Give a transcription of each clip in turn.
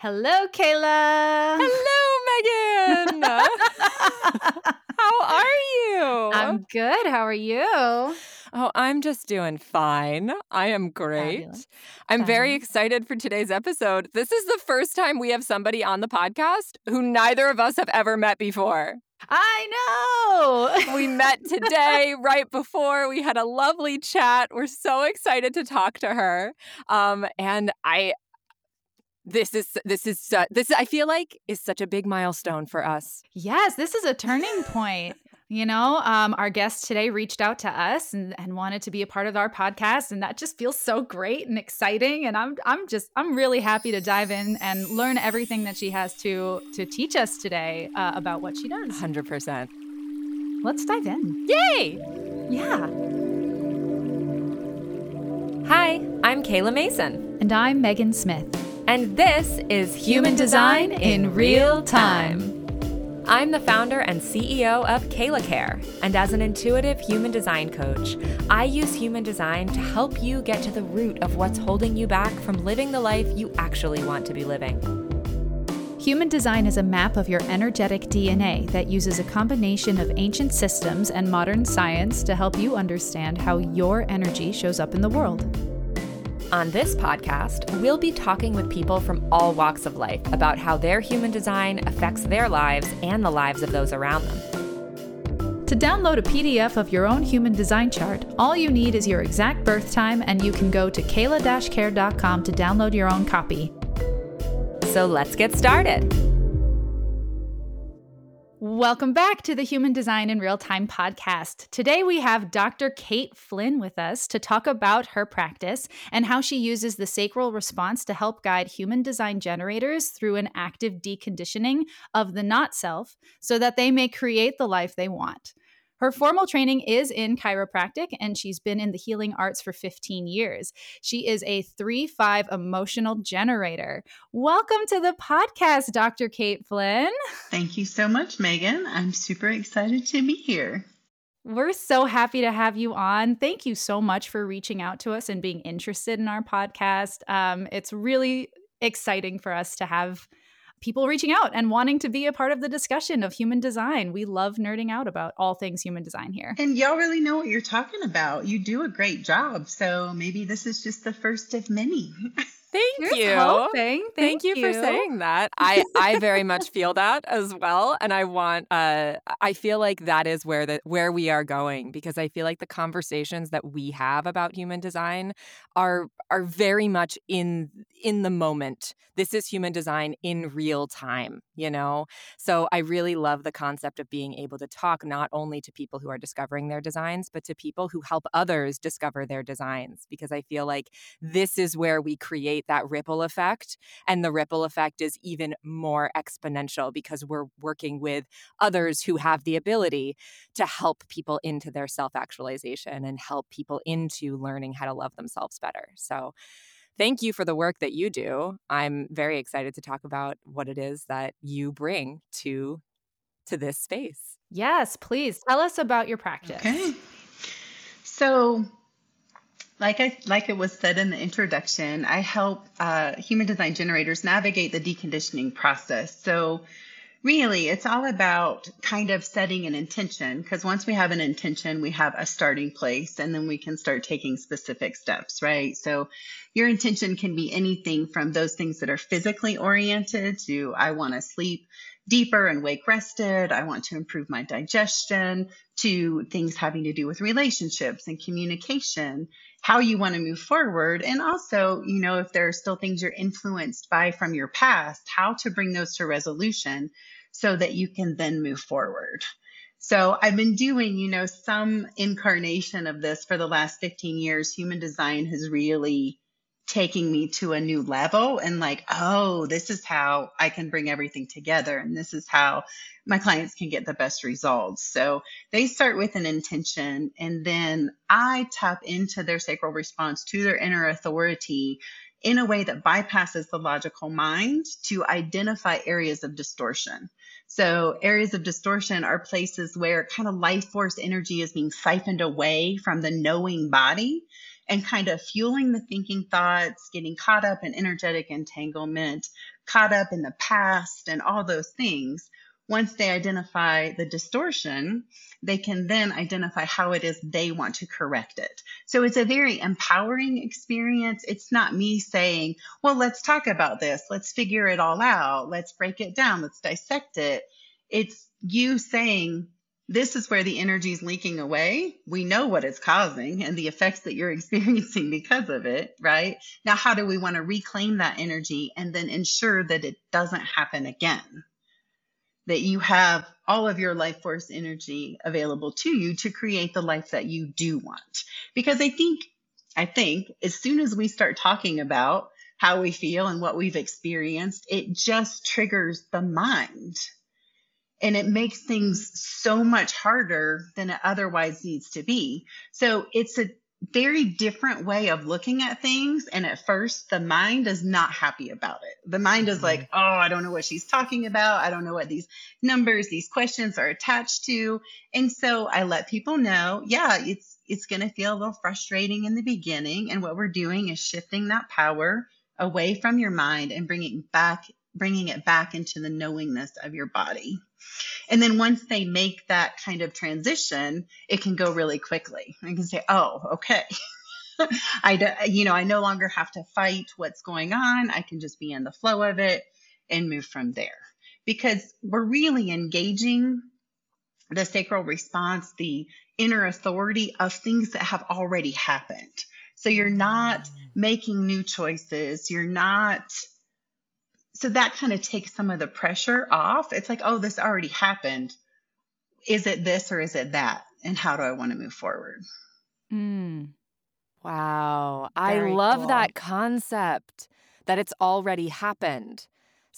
Hello, Kayla. Hello, Megan. How are you? I'm good. How are you? Oh, I'm just doing fine. I am great. Fabulous. I'm very excited for today's episode. This is the first time we have somebody on the podcast who neither of us have ever met before. I know. We met today, right before. We had a lovely chat. We're so excited to talk to her. Um, and I, this is this is uh, this I feel like is such a big milestone for us. yes, this is a turning point. You know, um, our guest today reached out to us and, and wanted to be a part of our podcast, and that just feels so great and exciting. And I'm I'm just I'm really happy to dive in and learn everything that she has to to teach us today uh, about what she does. Hundred percent. Let's dive in. Yay! Yeah. Hi, I'm Kayla Mason, And I'm Megan Smith. And this is Human Design in Real Time. I'm the founder and CEO of KaylaCare, and as an intuitive human design coach, I use human design to help you get to the root of what's holding you back from living the life you actually want to be living. Human design is a map of your energetic DNA that uses a combination of ancient systems and modern science to help you understand how your energy shows up in the world. On this podcast, we'll be talking with people from all walks of life about how their human design affects their lives and the lives of those around them. To download a PDF of your own human design chart, all you need is your exact birth time, and you can go to kayla-care.com to download your own copy. So let's get started. Welcome back to the Human Design in Real Time podcast. Today we have Dr. Kate Flynn with us to talk about her practice and how she uses the sacral response to help guide human design generators through an active deconditioning of the not self so that they may create the life they want. Her formal training is in chiropractic, and she's been in the healing arts for 15 years. She is a 3 5 emotional generator. Welcome to the podcast, Dr. Kate Flynn. Thank you so much, Megan. I'm super excited to be here. We're so happy to have you on. Thank you so much for reaching out to us and being interested in our podcast. Um, it's really exciting for us to have people reaching out and wanting to be a part of the discussion of human design. We love nerding out about all things human design here. And y'all really know what you're talking about. You do a great job. So maybe this is just the first of many. Thank Here's you. hoping. Thank, you, for saying that. I I very much feel that as well, and I want. Uh, I feel like that is where the where we are going because I feel like the conversations that we have about human design are are very much in in the moment. This is human design in real time, you know. So I really love the concept of being able to talk not only to people who are discovering their designs, but to people who help others discover their designs because I feel like this is where we create that ripple effect. And the ripple effect is even more exponential because we're working with others who have the ability to help people into their self actualization and help people into learning how to love themselves better. So, thank you for the work that you do. I'm very excited to talk about what it is that you bring to to this space. Yes, please tell us about your practice. Okay. So, like I like it was said in the introduction, I help uh, human design generators navigate the deconditioning process. So, really, it's all about kind of setting an intention because once we have an intention, we have a starting place, and then we can start taking specific steps, right? So, your intention can be anything from those things that are physically oriented to I want to sleep deeper and wake rested. I want to improve my digestion to things having to do with relationships and communication, how you want to move forward. And also, you know, if there are still things you're influenced by from your past, how to bring those to resolution so that you can then move forward. So I've been doing, you know, some incarnation of this for the last 15 years. Human design has really taking me to a new level and like, oh, this is how I can bring everything together and this is how my clients can get the best results. So they start with an intention and then I tap into their sacral response to their inner authority in a way that bypasses the logical mind to identify areas of distortion. So, areas of distortion are places where kind of life force energy is being siphoned away from the knowing body and kind of fueling the thinking thoughts, getting caught up in energetic entanglement, caught up in the past and all those things. Once they identify the distortion, they can then identify how it is they want to correct it. So it's a very empowering experience. It's not me saying, well, let's talk about this. Let's figure it all out. Let's break it down. Let's dissect it. It's you saying, this is where the energy is leaking away. We know what it's causing and the effects that you're experiencing because of it, right? Now, how do we want to reclaim that energy and then ensure that it doesn't happen again? that you have all of your life force energy available to you to create the life that you do want. Because I think, I think as soon as we start talking about how we feel and what we've experienced, it just triggers the mind. And it makes things so much harder than it otherwise needs to be. So it's a very different way of looking at things. And at first, the mind is not happy about it. The mind is like, mm-hmm. oh, I don't know what she's talking about. I don't know what these numbers, these questions are attached to. And so I let people know, yeah, it's it's going to feel a little frustrating in the beginning. And what we're doing is shifting that power away from your mind and bringing back bringing it back into the knowingness of your body. And then once they make that kind of transition, it can go really quickly. I can say, oh, okay. I, do, you know, I no longer have to fight what's going on. I can just be in the flow of it and move from there because we're really engaging the sacral response, the inner authority of things that have already happened. So you're not making new choices. You're not so that kind of takes some of the pressure off. It's like, oh, this already happened. Is it this or is it that? And how do I want to move forward? Mm. Wow. Very I love cool. that concept that it's already happened.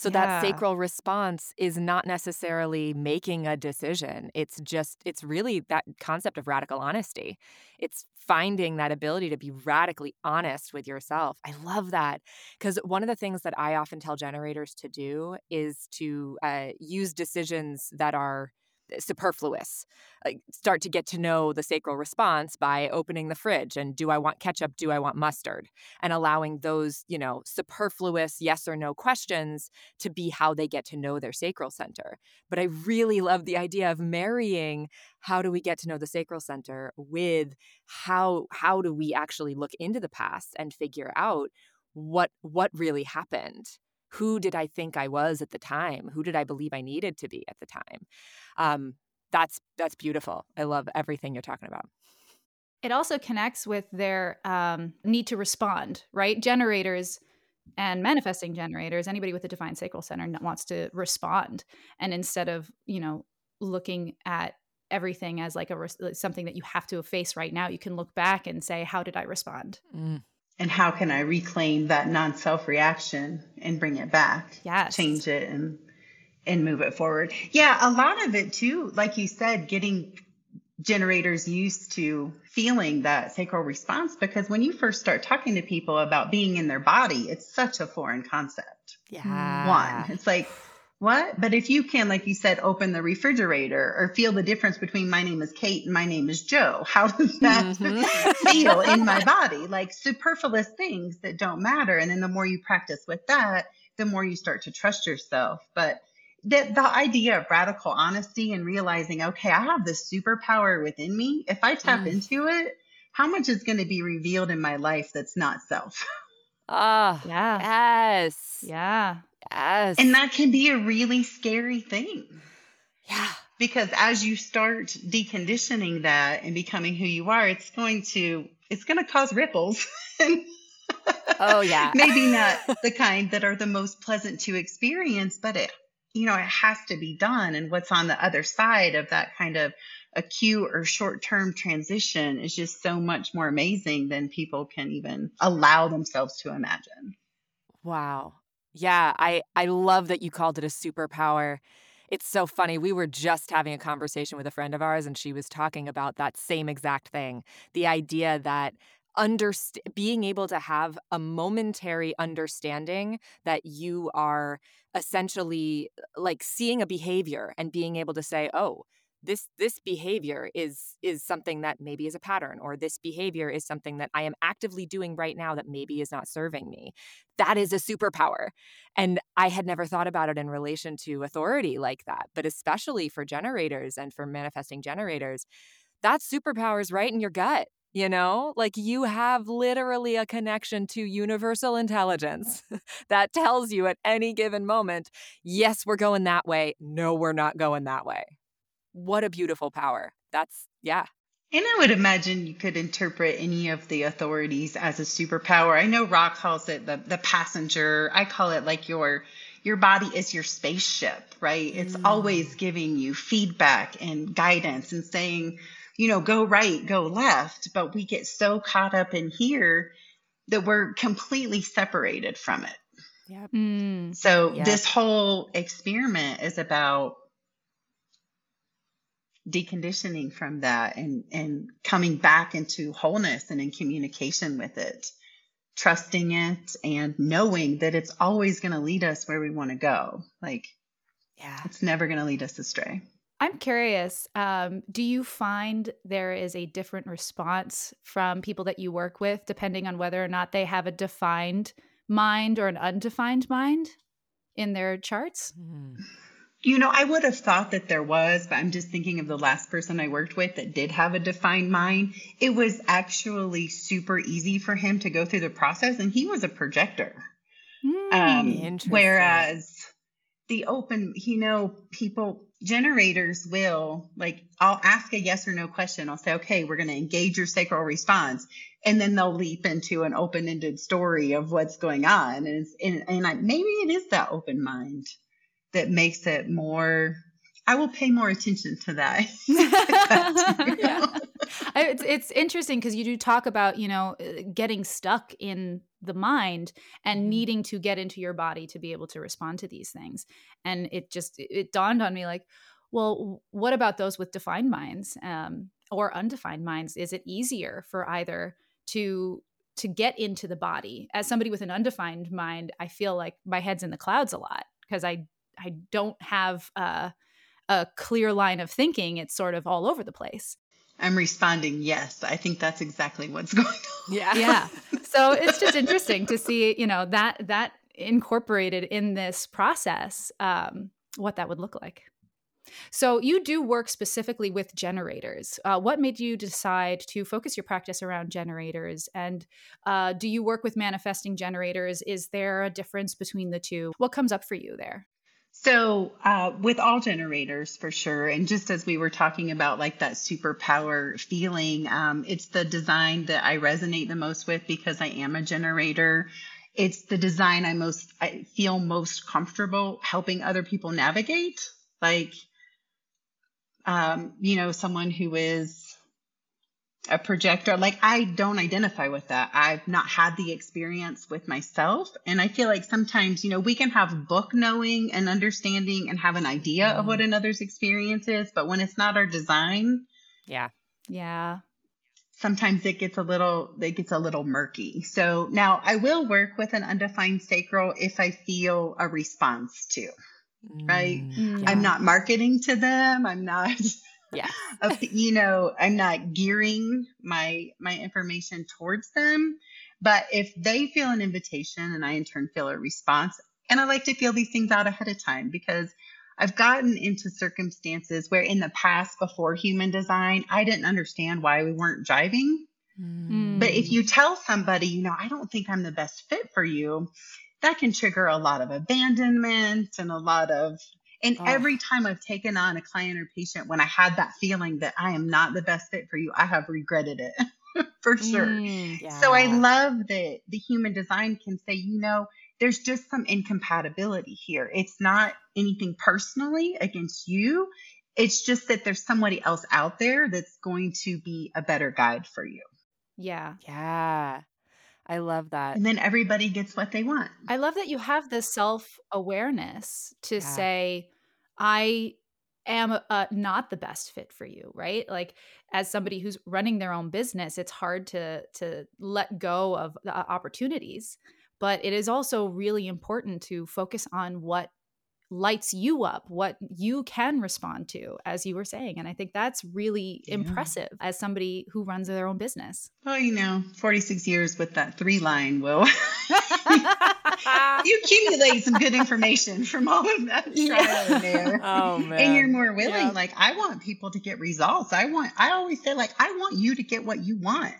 So yeah. that sacral response is not necessarily making a decision. It's just, it's really that concept of radical honesty. It's finding that ability to be radically honest with yourself. I love that. Because one of the things that I often tell generators to do is to uh, use decisions that are superfluous. Like start to get to know the sacral response by opening the fridge and do I want ketchup? Do I want mustard? And allowing those, you know, superfluous yes or no questions to be how they get to know their sacral center. But I really love the idea of marrying how do we get to know the sacral center with how how do we actually look into the past and figure out what what really happened who did I think I was at the time? Who did I believe I needed to be at the time? Um, that's that's beautiful. I love everything you're talking about. It also connects with their um, need to respond, right? Generators and manifesting generators, anybody with a defined sacral center wants to respond, and instead of you know looking at everything as like a something that you have to face right now, you can look back and say, "How did I respond?" Mm and how can I reclaim that non-self reaction and bring it back? Yes. Change it and and move it forward. Yeah, a lot of it too, like you said, getting generators used to feeling that sacral response because when you first start talking to people about being in their body, it's such a foreign concept. Yeah. One, it's like what? But if you can, like you said, open the refrigerator or feel the difference between my name is Kate and my name is Joe, how does that mm-hmm. feel in my body? Like superfluous things that don't matter. And then the more you practice with that, the more you start to trust yourself. But the, the idea of radical honesty and realizing, okay, I have this superpower within me. If I tap mm. into it, how much is going to be revealed in my life that's not self? Ah, yeah. Yes. Yeah. Yes. And that can be a really scary thing. Yeah. Because as you start deconditioning that and becoming who you are, it's going to it's going to cause ripples. oh yeah. Maybe not the kind that are the most pleasant to experience, but it you know, it has to be done and what's on the other side of that kind of acute or short-term transition is just so much more amazing than people can even allow themselves to imagine. Wow. Yeah, I I love that you called it a superpower. It's so funny. We were just having a conversation with a friend of ours and she was talking about that same exact thing. The idea that underst- being able to have a momentary understanding that you are essentially like seeing a behavior and being able to say, "Oh, this this behavior is is something that maybe is a pattern or this behavior is something that i am actively doing right now that maybe is not serving me that is a superpower and i had never thought about it in relation to authority like that but especially for generators and for manifesting generators that superpower is right in your gut you know, like you have literally a connection to universal intelligence that tells you at any given moment, yes, we're going that way. No, we're not going that way. What a beautiful power. That's, yeah. And I would imagine you could interpret any of the authorities as a superpower. I know Ra calls it the, the passenger. I call it like your your body is your spaceship, right? It's mm. always giving you feedback and guidance and saying, you know, go right, go left. But we get so caught up in here that we're completely separated from it. Yep. Mm, so yep. this whole experiment is about deconditioning from that and and coming back into wholeness and in communication with it trusting it and knowing that it's always going to lead us where we want to go like yeah it's never going to lead us astray I'm curious. Um, do you find there is a different response from people that you work with, depending on whether or not they have a defined mind or an undefined mind in their charts? Mm. You know, I would have thought that there was, but I'm just thinking of the last person I worked with that did have a defined mind. It was actually super easy for him to go through the process, and he was a projector. Mm, um, whereas the open, you know, people generators will like I'll ask a yes or no question. I'll say, okay, we're going to engage your sacral response, and then they'll leap into an open-ended story of what's going on, and and, and I, maybe it is that open mind that makes it more. I will pay more attention to that. yeah. it's, it's interesting because you do talk about you know uh, getting stuck in the mind and mm-hmm. needing to get into your body to be able to respond to these things and it just it dawned on me like well what about those with defined minds um, or undefined minds is it easier for either to to get into the body as somebody with an undefined mind i feel like my head's in the clouds a lot because i i don't have a, a clear line of thinking it's sort of all over the place I'm responding yes. I think that's exactly what's going on. Yeah. Yeah. so it's just interesting to see, you know, that that incorporated in this process, um, what that would look like. So you do work specifically with generators. Uh, what made you decide to focus your practice around generators? And uh, do you work with manifesting generators? Is there a difference between the two? What comes up for you there? So, uh, with all generators for sure, and just as we were talking about, like that superpower feeling, um, it's the design that I resonate the most with because I am a generator. It's the design I most I feel most comfortable helping other people navigate. Like, um, you know, someone who is a projector. Like i don't identify with that. I've not had the experience with myself. And i feel like sometimes you know we can have book knowing and understanding and have an idea mm. of what mm-hmm. another's experience is but when it's not our design yeah. Yeah. sometimes it gets a little it gets a little murky. So now i will work with an undefined sacral if i feel a response to right? Mm, yeah. i'm not marketing to them. I'm not yeah you know i'm not gearing my my information towards them but if they feel an invitation and i in turn feel a response and i like to feel these things out ahead of time because i've gotten into circumstances where in the past before human design i didn't understand why we weren't driving mm. but if you tell somebody you know i don't think i'm the best fit for you that can trigger a lot of abandonment and a lot of and oh. every time I've taken on a client or patient, when I had that feeling that I am not the best fit for you, I have regretted it for sure. Mm, yeah. So I love that the human design can say, you know, there's just some incompatibility here. It's not anything personally against you. It's just that there's somebody else out there that's going to be a better guide for you. Yeah. Yeah. I love that. And then everybody gets what they want. I love that you have the self awareness to yeah. say, I am uh, not the best fit for you, right? Like as somebody who's running their own business, it's hard to to let go of the uh, opportunities, but it is also really important to focus on what lights you up, what you can respond to, as you were saying. And I think that's really yeah. impressive as somebody who runs their own business. Well, you know, 46 years with that three line will you accumulate some good information from all of that trial yeah. and error. Oh man. And you're more willing. Yeah. Like I want people to get results. I want I always say like I want you to get what you want.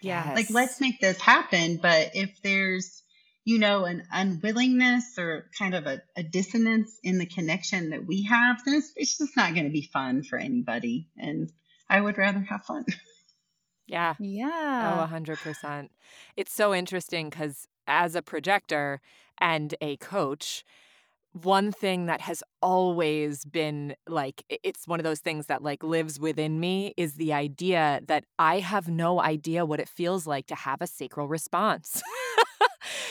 Yeah. Like let's make this happen. But if there's you know, an unwillingness or kind of a, a dissonance in the connection that we have, then it's, it's just not going to be fun for anybody. And I would rather have fun. Yeah. Yeah. Oh, 100%. It's so interesting because as a projector and a coach, one thing that has always been like it's one of those things that like lives within me is the idea that I have no idea what it feels like to have a sacral response.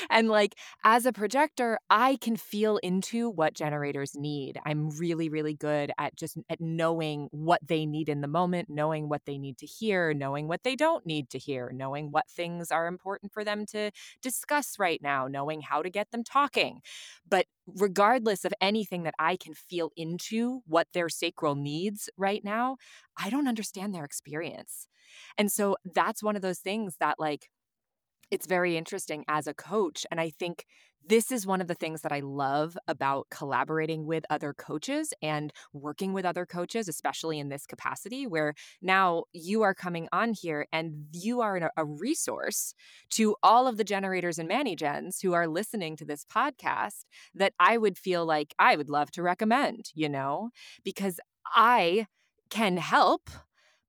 and like as a projector, I can feel into what generators need. I'm really, really good at just at knowing what they need in the moment, knowing what they need to hear, knowing what they don't need to hear, knowing what things are important for them to discuss right now, knowing how to get them talking. But regardless of anything that I can feel into what their sacral needs right now, I don't understand their experience. And so that's one of those things that like it's very interesting as a coach. And I think this is one of the things that I love about collaborating with other coaches and working with other coaches, especially in this capacity, where now you are coming on here and you are a resource to all of the generators and ManiGens who are listening to this podcast that I would feel like I would love to recommend, you know, because I can help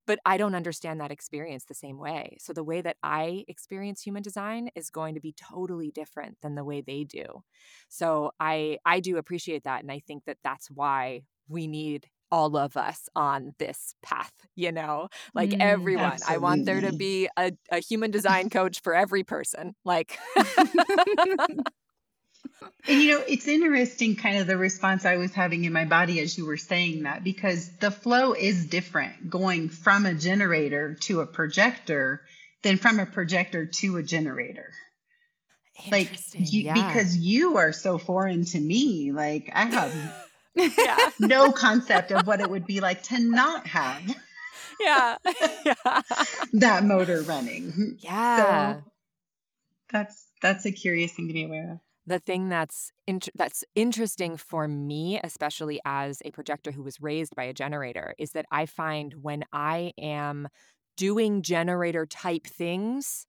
but I don't understand that experience the same way. So the way that I experience human design is going to be totally different than the way they do. So I I do appreciate that and I think that that's why we need all of us on this path, you know, like mm, everyone. Absolutely. I want there to be a, a human design coach for every person. Like And you know, it's interesting kind of the response I was having in my body as you were saying that because the flow is different going from a generator to a projector than from a projector to a generator. Like you, yeah. because you are so foreign to me, like I have yeah. no concept of what it would be like to not have yeah, yeah. that motor running. Yeah. So that's that's a curious thing to be aware of the thing that's that's interesting for me especially as a projector who was raised by a generator is that i find when i am doing generator type things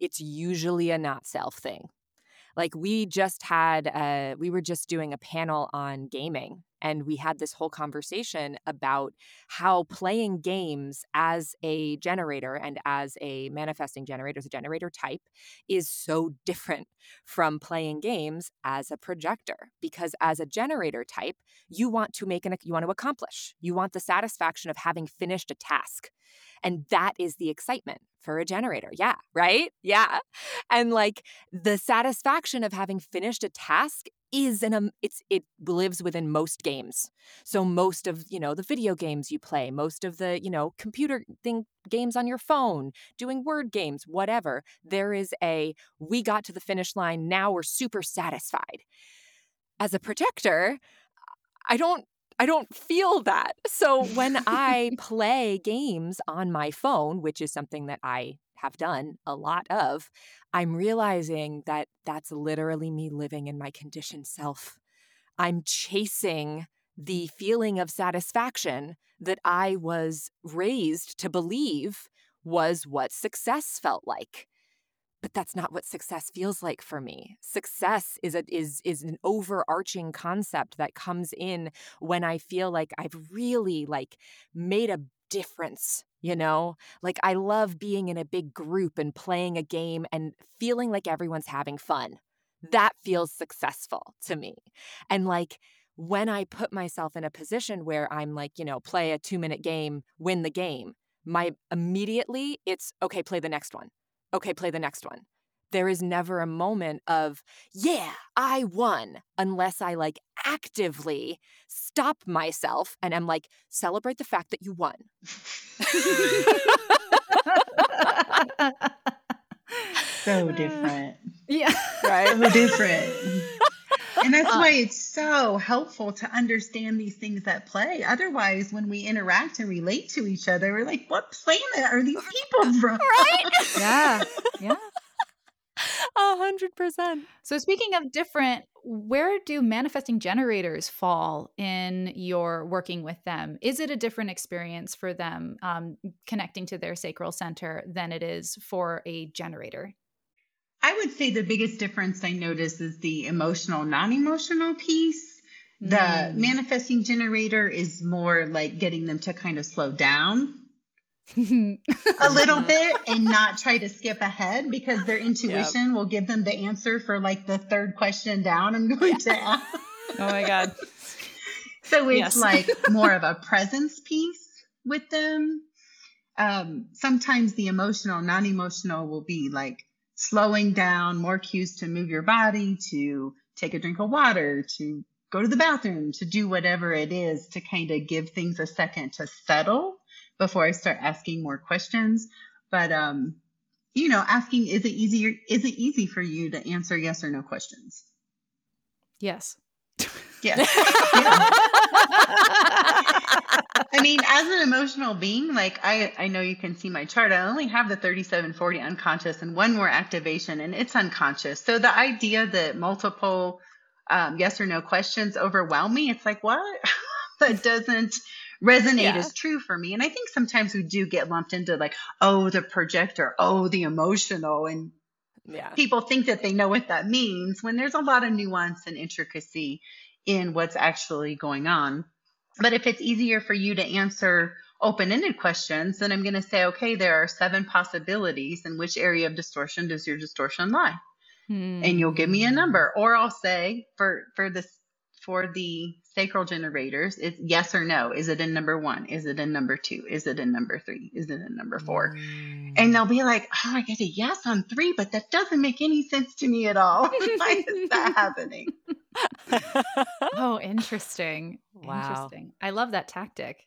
it's usually a not self thing. Like we just had uh, we were just doing a panel on gaming and we had this whole conversation about how playing games as a generator and as a manifesting generator, as a generator type, is so different from playing games as a projector. Because as a generator type, you want to make an you want to accomplish. You want the satisfaction of having finished a task. And that is the excitement for a generator. Yeah, right? Yeah. And like the satisfaction of having finished a task is an um, it's it lives within most games. So most of, you know, the video games you play, most of the, you know, computer thing games on your phone, doing word games, whatever, there is a we got to the finish line, now we're super satisfied. As a projector, I don't I don't feel that. So when I play games on my phone, which is something that I have done a lot of, I'm realizing that that's literally me living in my conditioned self. I'm chasing the feeling of satisfaction that I was raised to believe was what success felt like but that's not what success feels like for me success is a is is an overarching concept that comes in when i feel like i've really like made a difference you know? Like i love being in a big group and playing a game and feeling like everyone's having fun. That feels successful to me. And like when i put myself in a position where i'm like you know play a 2 minute game win the game my immediately it's okay play the next one. Okay, play the next one. There is never a moment of, yeah, I won, unless I like actively stop myself and am like, celebrate the fact that you won. so different. Yeah. Right? So different. and that's uh, why it's so helpful to understand these things at play. Otherwise, when we interact and relate to each other, we're like, what planet are these people from? right? Yeah. Yeah. A hundred percent. So, speaking of different, where do manifesting generators fall in your working with them? Is it a different experience for them um, connecting to their sacral center than it is for a generator? I would say the biggest difference I notice is the emotional, non emotional piece. The Mm. manifesting generator is more like getting them to kind of slow down a little bit and not try to skip ahead because their intuition will give them the answer for like the third question down I'm going to ask. oh my God. So it's Yes. like more of a presence piece with them. Um, sometimes the emotional, non emotional will be like slowing down, more cues to move your body, to take a drink of water, to go to the bathroom, to do whatever it is to kind of give things a second to settle before I start asking more questions. But, um, you know, asking, is it easier? Is it easy for you to answer yes or no questions? Yes. Yes. I mean, as an emotional being, like I, I know you can see my chart. I only have the 3740 unconscious and one more activation, and it's unconscious. So the idea that multiple um, yes or no questions overwhelm me, it's like, what? that doesn't resonate Yeah. as true for me. And I think sometimes we do get lumped into like, oh, the projector, oh, the emotional. And yeah. people think that they know what that means when there's a lot of nuance and intricacy in what's actually going on. But if it's easier for you to answer open ended questions, then I'm going to say, okay, there are seven possibilities. In which area of distortion does your distortion lie? And you'll give me a hmm. number. Or I'll say for, for this, for the sacral generators, it's yes or no. Is it in number one? Is it in number two? Is it in number three? Is it in number four? Mm. And they'll be like, oh, I get a yes on three, but that doesn't make any sense to me at all. Why is that happening? Oh, interesting. Wow. Interesting. I love that tactic.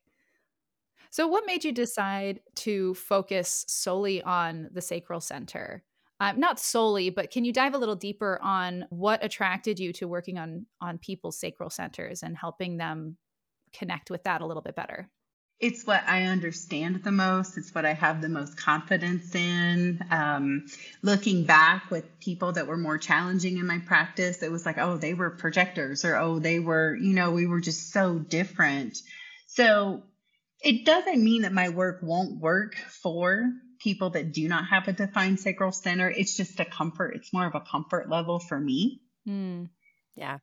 So, what made you decide to focus solely on the sacral center? Um, not solely, but can you dive a little deeper on what attracted you to working on on people's sacral centers and helping them connect with that a little bit better? It's what I understand the most. It's what I have the most confidence in. Um, looking back with people that were more challenging in my practice, it was like, oh, they were projectors, or oh, they were, you know, we were just so different. So it doesn't mean that my work won't work for people that do not have a defined sacral center. It's just a comfort. It's more of a comfort level for me. Hmm. yeah.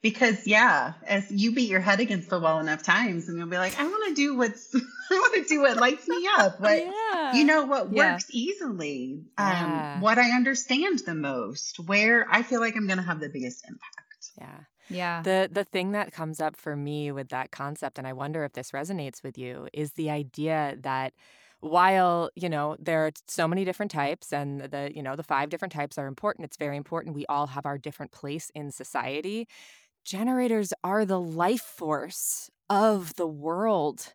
Because yeah, as you beat your head against the wall enough times, and you'll be like, I want to do what's, I want to do what lights me up. What yeah. you know, what Yeah. works easily. Yeah. Um, what I understand the most, where I feel like I'm going to have the biggest impact. yeah. Yeah. The the thing that comes up for me with that concept, and I wonder if this resonates with you, is the idea that while you know there are so many different types and the you know the five different types are important it's very important we all have our different place in society generators are the life force of the world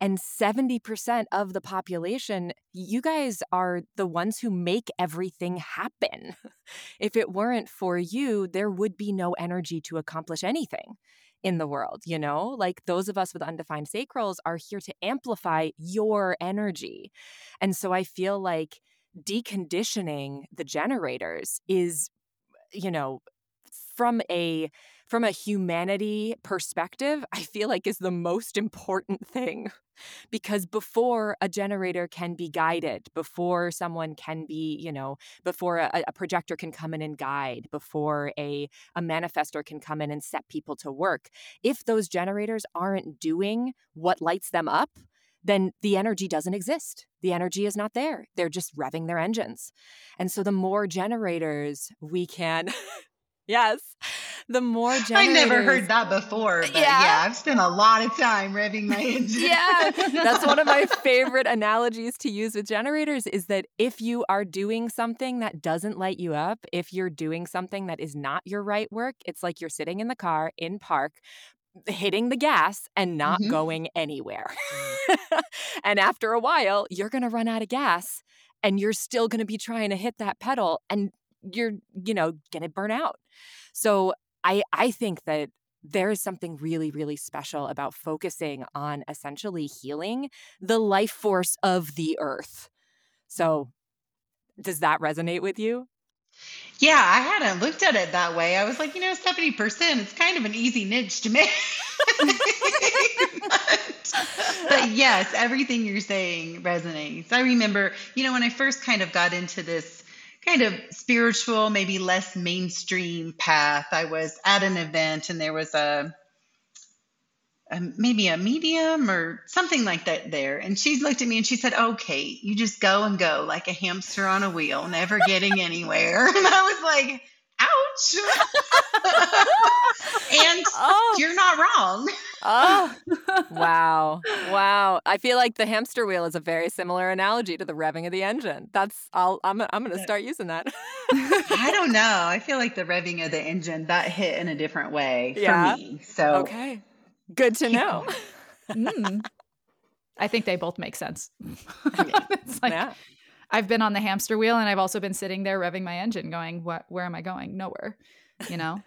and 70% of the population you guys are the ones who make everything happen. If it weren't for you there would be no energy to accomplish anything in the world, you know? Like those of us with undefined sacrals are here to amplify your energy. And so I feel like deconditioning the generators is you know from a from a humanity perspective i feel like is the most important thing because before a generator can be guided before someone can be you know before a, a projector can come in and guide before a a manifestor can come in and set people to work if those generators aren't doing what lights them up then the energy doesn't exist. The energy is not there. They're just revving their engines. And so the more generators we can Yes. The more generators I never heard that before, but Yeah. yeah, I've spent a lot of time revving my engine. Yeah, that's one of my favorite analogies to use with generators is that if you are doing something that doesn't light you up, if you're doing something that is not your right work, it's like you're sitting in the car in park hitting the gas and not Mhm. going anywhere. and after a while, you're going to run out of gas and you're still going to be trying to hit that pedal and you're, you know, going to burn out. So I I think that there is something really, really special about focusing on essentially healing the life force of the earth. So, does that resonate with you? Yeah, I hadn't looked at it that way. I was like, you know, 70%, it's kind of an easy niche to make. but, but yes, everything you're saying resonates. I remember, you know, when I first kind of got into this kind of spiritual, maybe less mainstream path, I was at an event and there was a maybe a medium or something like that there. And she looked at me and she said, Okay, you just go and go like a hamster on a wheel, never getting anywhere. And I was like, Ouch. and oh. you're not wrong. oh, wow. Wow. I feel like the hamster wheel is a very similar analogy to the revving of the engine. That's, I'll, I'm, I'm going to start using that. I don't know. I feel like the revving of the engine, that hit in a different way yeah. for me. So, okay. Good to know. mm. I think they both make sense. it's like yeah. I've been on the hamster wheel and I've also been sitting there revving my engine going, what where am I going? Nowhere. You know?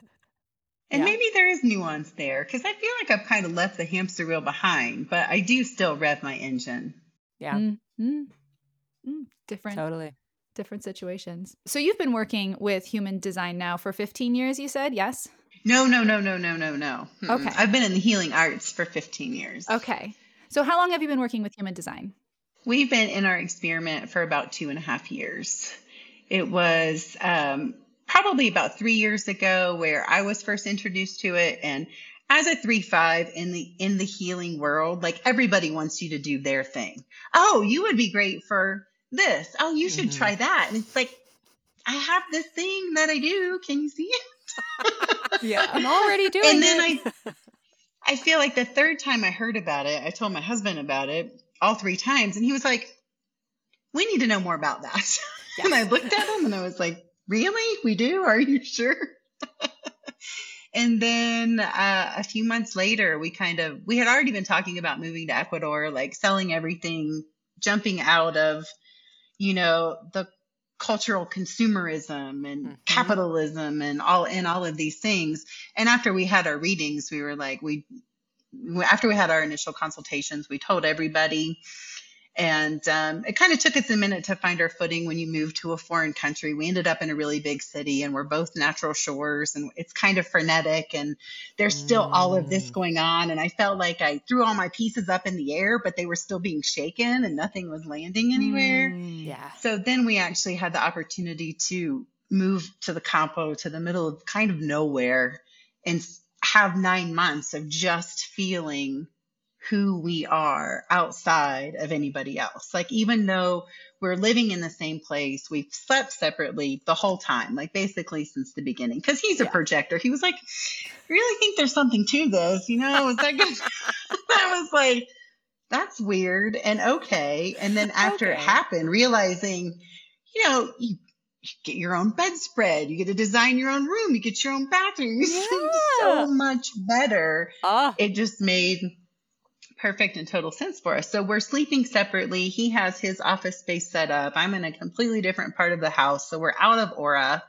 And yeah. maybe there is nuance there because I feel like I've kind of left the hamster wheel behind, but I do still rev my engine. Yeah. Mm-hmm. Mm, different. Totally. Different situations. So you've been working with human design now for 15 years, you said? Yes? No, no, no, no, no, no, no. Okay. I've been in the healing arts for 15 years. Okay. So how long have you been working with human design? We've been in our experiment for about two and a half years. It was um, probably about three years ago where I was first introduced to it. And as a three five in the in the healing world, like everybody wants you to do their thing. Oh, you would be great for this. Oh, you should mm-hmm. try that. And it's like, I have this thing that I do. Can you see it? yeah, I'm already doing it. and then it. I I feel like the third time I heard about it, I told my husband about it all three times, and he was like, "We need to know more about that." Yes. and I looked at him and I was like, "Really? We do? Are you sure?" and then uh, a few months later, we kind of we had already been talking about moving to Ecuador, like selling everything, jumping out of, you know, the cultural consumerism and mm-hmm. capitalism and all and all of these things and after we had our readings we were like we after we had our initial consultations we told everybody and um, it kind of took us a minute to find our footing when you move to a foreign country. We ended up in a really big city and we're both natural shores and it's kind of frenetic and there's still mm. all of this mm. going on. And I felt like I threw all my pieces up in the air, but they were still being shaken and nothing was landing anywhere. Mm, yeah. So then we actually had the opportunity to move to the Campo, to the middle of kind of nowhere and have nine months of just feeling who we are outside of anybody else. Like, even though we're living in the same place, we've slept separately the whole time, like basically since the beginning. Because he's a yeah. projector. He was like, I really think there's something to this, you know? Is that good? I was like, that's weird and okay. And then after okay. it happened, realizing, you know, you get your own bedspread, you get to design your own room, you get your own bathroom. You yeah. so much better. Uh. It just made perfect and total sense for us. So we're sleeping separately. He has his office space set up. I'm in a completely different part of the house. So we're out of aura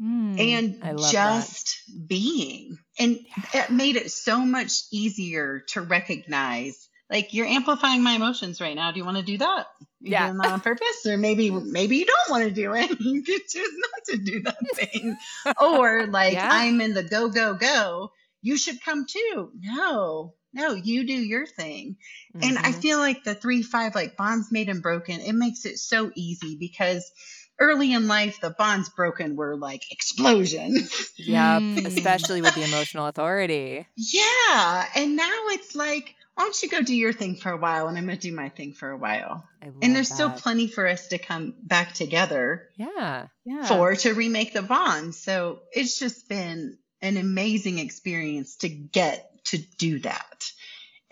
mm, and just that. being. And it made it so much easier to recognize like you're amplifying my emotions right now. Do you want to do that? You're yeah. doing that on purpose, or maybe maybe you don't want to do it. You could choose not to do that thing, or like yeah. I'm in the go go go. You should come too. No, no, you do your thing. Mm-hmm. And I mm-hmm. feel like the three five like bonds made and broken, it makes it so easy because early in life the bonds broken were like explosion Yep, mm. especially with the emotional authority. Yeah. And now it's like, why don't you go do your thing for a while and I'm gonna do my thing for a while. And there's that. still plenty for us to come back together. Yeah. Yeah. For to remake the bond. So it's just been an amazing experience to get to do that.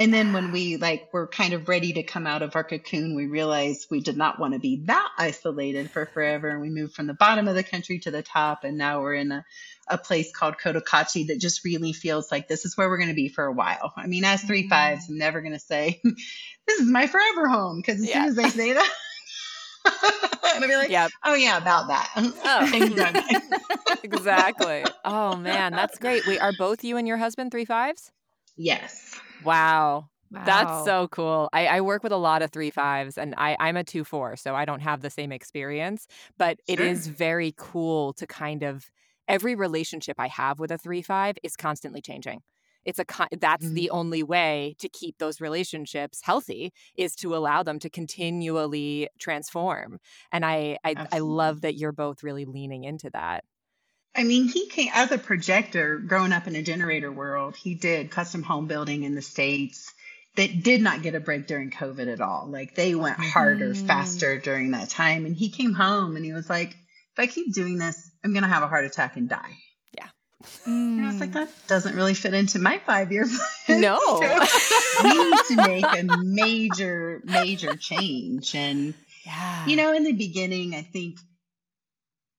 And then when we like were kind of ready to come out of our cocoon, we realized we did not want to be that isolated for forever. And we moved from the bottom of the country to the top. And now we're in a, a place called Cotacachi that just really feels like this is where we're going to be for a while. I mean, as three mm-hmm. I'm never going to say, this is my forever home. Cause as yeah. soon as I say that, and I'd be like, yep. oh yeah, about that. Oh. exactly. Oh man, that's great. We are both you and your husband three fives? Yes. Wow. Wow. That's so cool. I, I, work with a lot of three fives and I, I'm a two four, so I don't have the same experience. But sure. it is very cool to kind of every relationship I have with a three five is constantly changing it's a that's mm-hmm. the only way to keep those relationships healthy is to allow them to continually transform and i i, I love that you're both really leaning into that I mean, he came as a projector growing up in a generator world. He did custom home building in the States that did not get a break during COVID at all. Like they went harder, mm. faster during that time. And he came home and he was like, if I keep doing this, I'm going to have a heart attack and die. Yeah. And I was like, mm. that doesn't really fit into my five year plan. No. we need to make a major, major change. And, yeah. you know, in the beginning, I think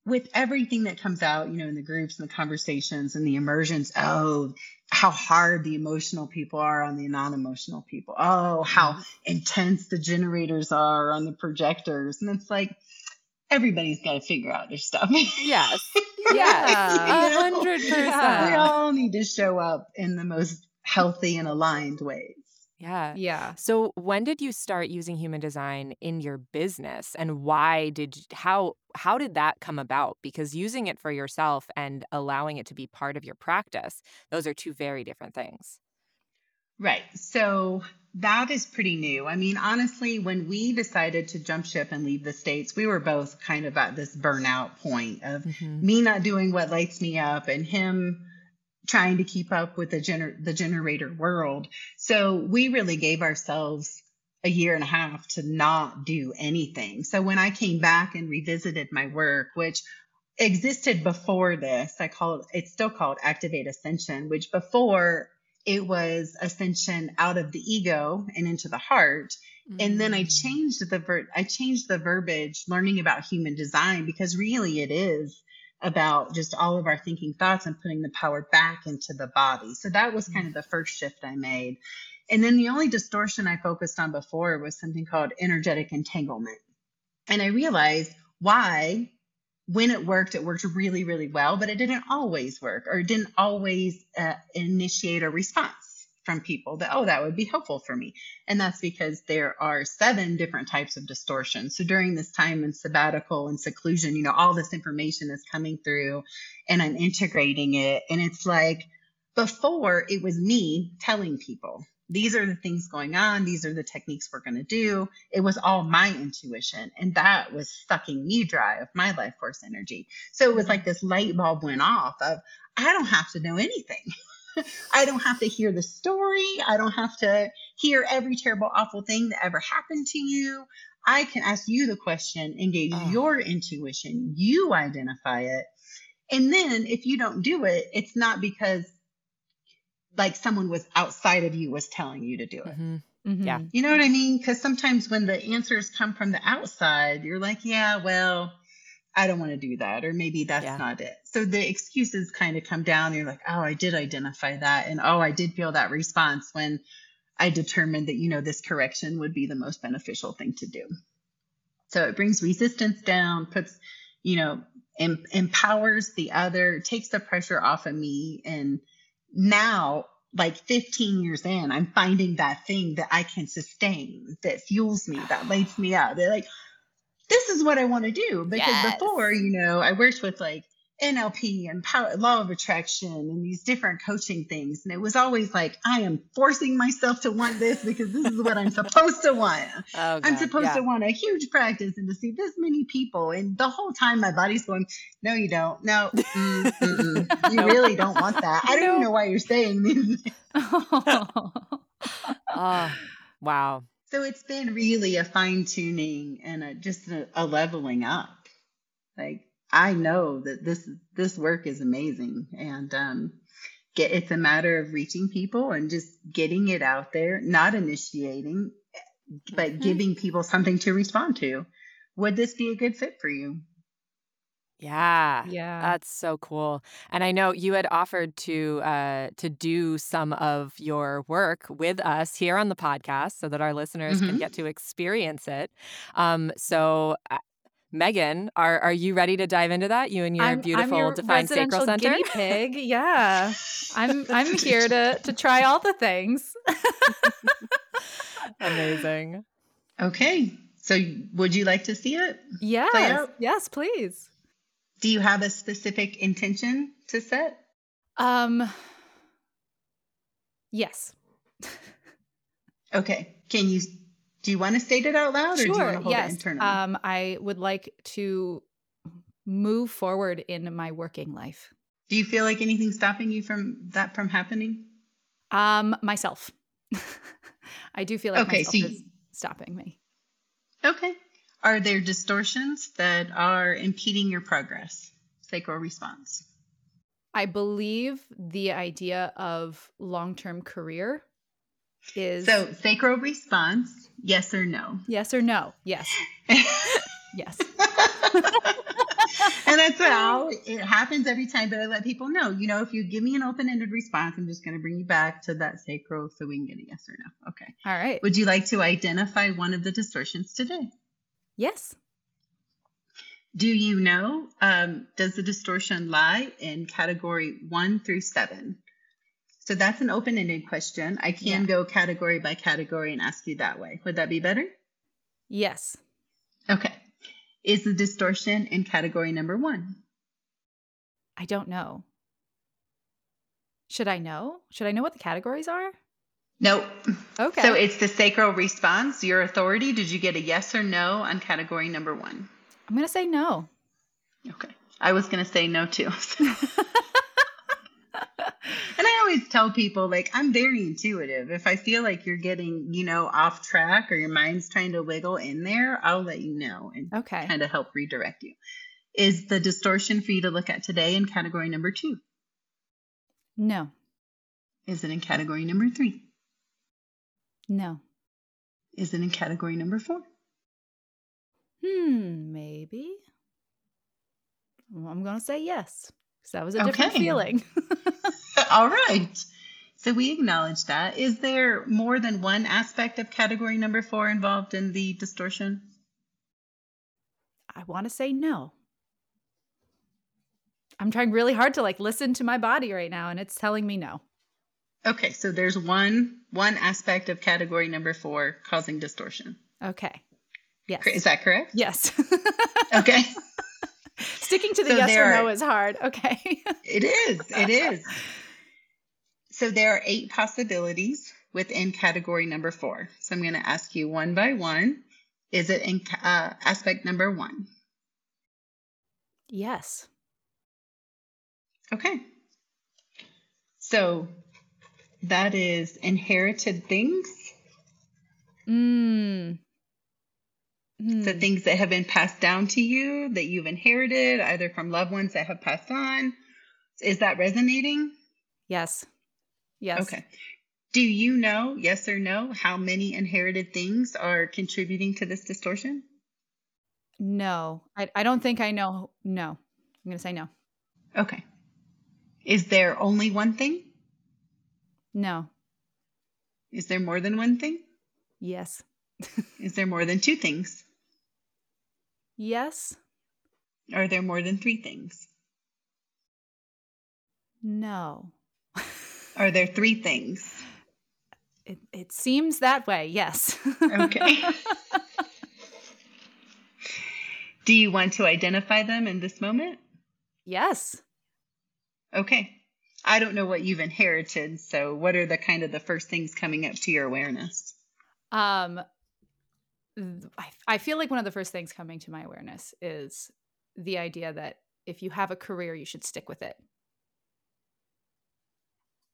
with everything that comes out, you know, in the groups and the conversations and the immersions, oh, how hard the emotional people are on the non emotional people. Oh, how mm-hmm. intense the generators are on the projectors. And it's like, everybody's got to figure out their stuff. Yes. Yeah. A hundred percent. We all need to show up in the most healthy and aligned ways. Yeah. Yeah. So when did you start using human design in your business and why did how how did that come about? Because using it for yourself and allowing it to be part of your practice, those are two very different things. Right. So that is pretty new. I mean, honestly, when we decided to jump ship and leave the States, we were both kind of at this burnout point of mm-hmm. me not doing what lights me up and him trying to keep up with the gener- the generator world. So we really gave ourselves a year and a half to not do anything. So when I came back and revisited my work, which existed before this, I call it, it's still called Activate Ascension, which before it was ascension out of the ego and into the heart mm-hmm. and then i mm. changed the ver- i changed the verbiage learning about human design because really it is about just all of our thinking thoughts and putting the power back into the body. So that was kind of the first shift i made. And then the only distortion i focused on before was something called energetic entanglement. And i realized why when it worked, it worked really, really well, but it didn't always work or it didn't always uh, initiate a response from people that, oh, that would be helpful for me. And that's because there are seven different types of distortion. So during this time in sabbatical and seclusion, you know, all this information is coming through and I'm integrating it. And it's like, before it was me telling people these are the things going on. These are the techniques we're going to do. It was all my intuition. And that was sucking me dry of my life force energy. So it was like this light bulb went off of, I don't have to know anything. I don't have to hear the story. I don't have to hear every terrible, awful thing that ever happened to you. I can ask you the question, engage oh. your intuition, you identify it. And then if you don't do it, it's not because like someone was outside of you was telling you to do it. Mm-hmm. Mm-hmm. Yeah. You know what I mean? Because sometimes when the answers come from the outside, you're like, yeah, well, I don't want to do that. Or maybe that's yeah. not it. So the excuses kind of come down. You're like, oh, I did identify that. And oh, I did feel that response when I determined that, you know, this correction would be the most beneficial thing to do. So it brings resistance down, puts, you know, em- empowers the other, takes the pressure off of me and now like 15 years in, I'm finding that thing that I can sustain, that fuels me, that lights me up. They're like, this is what I want to do. Because yes. before, you know, I worked with like NLP and power, law of attraction and these different coaching things. And it was always like, I am forcing myself to want this because this is what I'm supposed to want. Oh, I'm supposed yeah. to want a huge practice and to see this many people. And the whole time my body's going, no, you don't. No, mm, you really don't want that. I don't even know why you're saying this. oh, wow. So it's been really a fine tuning and a, just a, a leveling up. Like, I know that this this work is amazing, and um, get it's a matter of reaching people and just getting it out there, not initiating, but mm-hmm. giving people something to respond to. Would this be a good fit for you? Yeah. Yeah. That's so cool. And I know you had offered to uh to do some of your work with us here on the podcast so that our listeners can hmm get to experience it. Um so uh, Megan, are are you ready to dive into that? You and your I'm I'm beautiful your Defined Sacral Center? guinea pig. Yeah. I'm I'm here to to try all the things. Amazing. Okay. So would you like to see it play yes. Yes, please. Do you have a specific intention to set? Um yes. Okay. Can you do you want to state it out loud or do you want to Sure. hold it Yes. internally? Um I would like to move forward in my working life. do you feel like anything's stopping you from that from happening? Um myself. I do feel like Okay, myself so is stopping me. okay. Are there distortions that are impeding your progress? Sacral response. I believe the idea of long-term career is So sacral response, yes or no? yes or no. Yes. Yes. and that's how it happens every time. But I let people know, you know, if you give me an open ended response, I'm just going to bring you back to that sacral so we can get a yes or no. Okay. All right. Would you like to identify one of the distortions today? Yes. Do you know, um, does the distortion lie in category one through seven? So that's an open ended question. I can Yeah. go category by category and ask you that way. Would that be better? Yes. Okay. Is the distortion in category number one? I don't know. Should I know? Should I know what the categories are? Nope. Okay. So it's the sacral response, your authority. Did you get a yes or no on category number one? I'm going to say no. Okay. I was going to say no too. always tell people, like, I'm very intuitive. If I feel like you're getting, you know, off track or your mind's trying to wiggle in there, I'll let you know and okay. kind of help redirect you. Is the distortion for you to look at today in category number two? No. Is it in category number three? No. Is it in category number four? Hmm, maybe. Well, I'm going to say yes because that was a different Okay. feeling. All right. So we acknowledge that. Is there more than one aspect of category number four involved in the distortion? I want to say no. I'm trying really hard to like listen to my body right now and it's telling me no. Okay, so there's one one aspect of category number four causing distortion. Okay. Yes. Is that correct? Yes. Okay. Sticking to the So yes or no are- is hard. Okay. It is. It is. So there are eight possibilities within category number four. So I'm going to ask you one by one. Is it in uh, aspect number one? yes. Okay. So that is inherited things. Mm. The Hmm. things that have been passed down to you that you've inherited, either from loved ones that have passed on. Is that resonating? Yes. Yes. Okay. Do you know, yes or no, how many inherited things are contributing to this distortion? No. I, I don't think I know. No. I'm going to say no. Okay. Is there only one thing? No. Is there more than one thing? Yes. Is there more than two things? Yes. Are there more than three things? No. Are there three things? It, it seems that way. Yes. Okay. Do you want to identify them in this moment? yes. Okay. I don't know what you've inherited, so what are the kind of the first things coming up to your awareness? Um, I, I feel like one of the first things coming to my awareness is the idea that if you have a career, you should stick with it.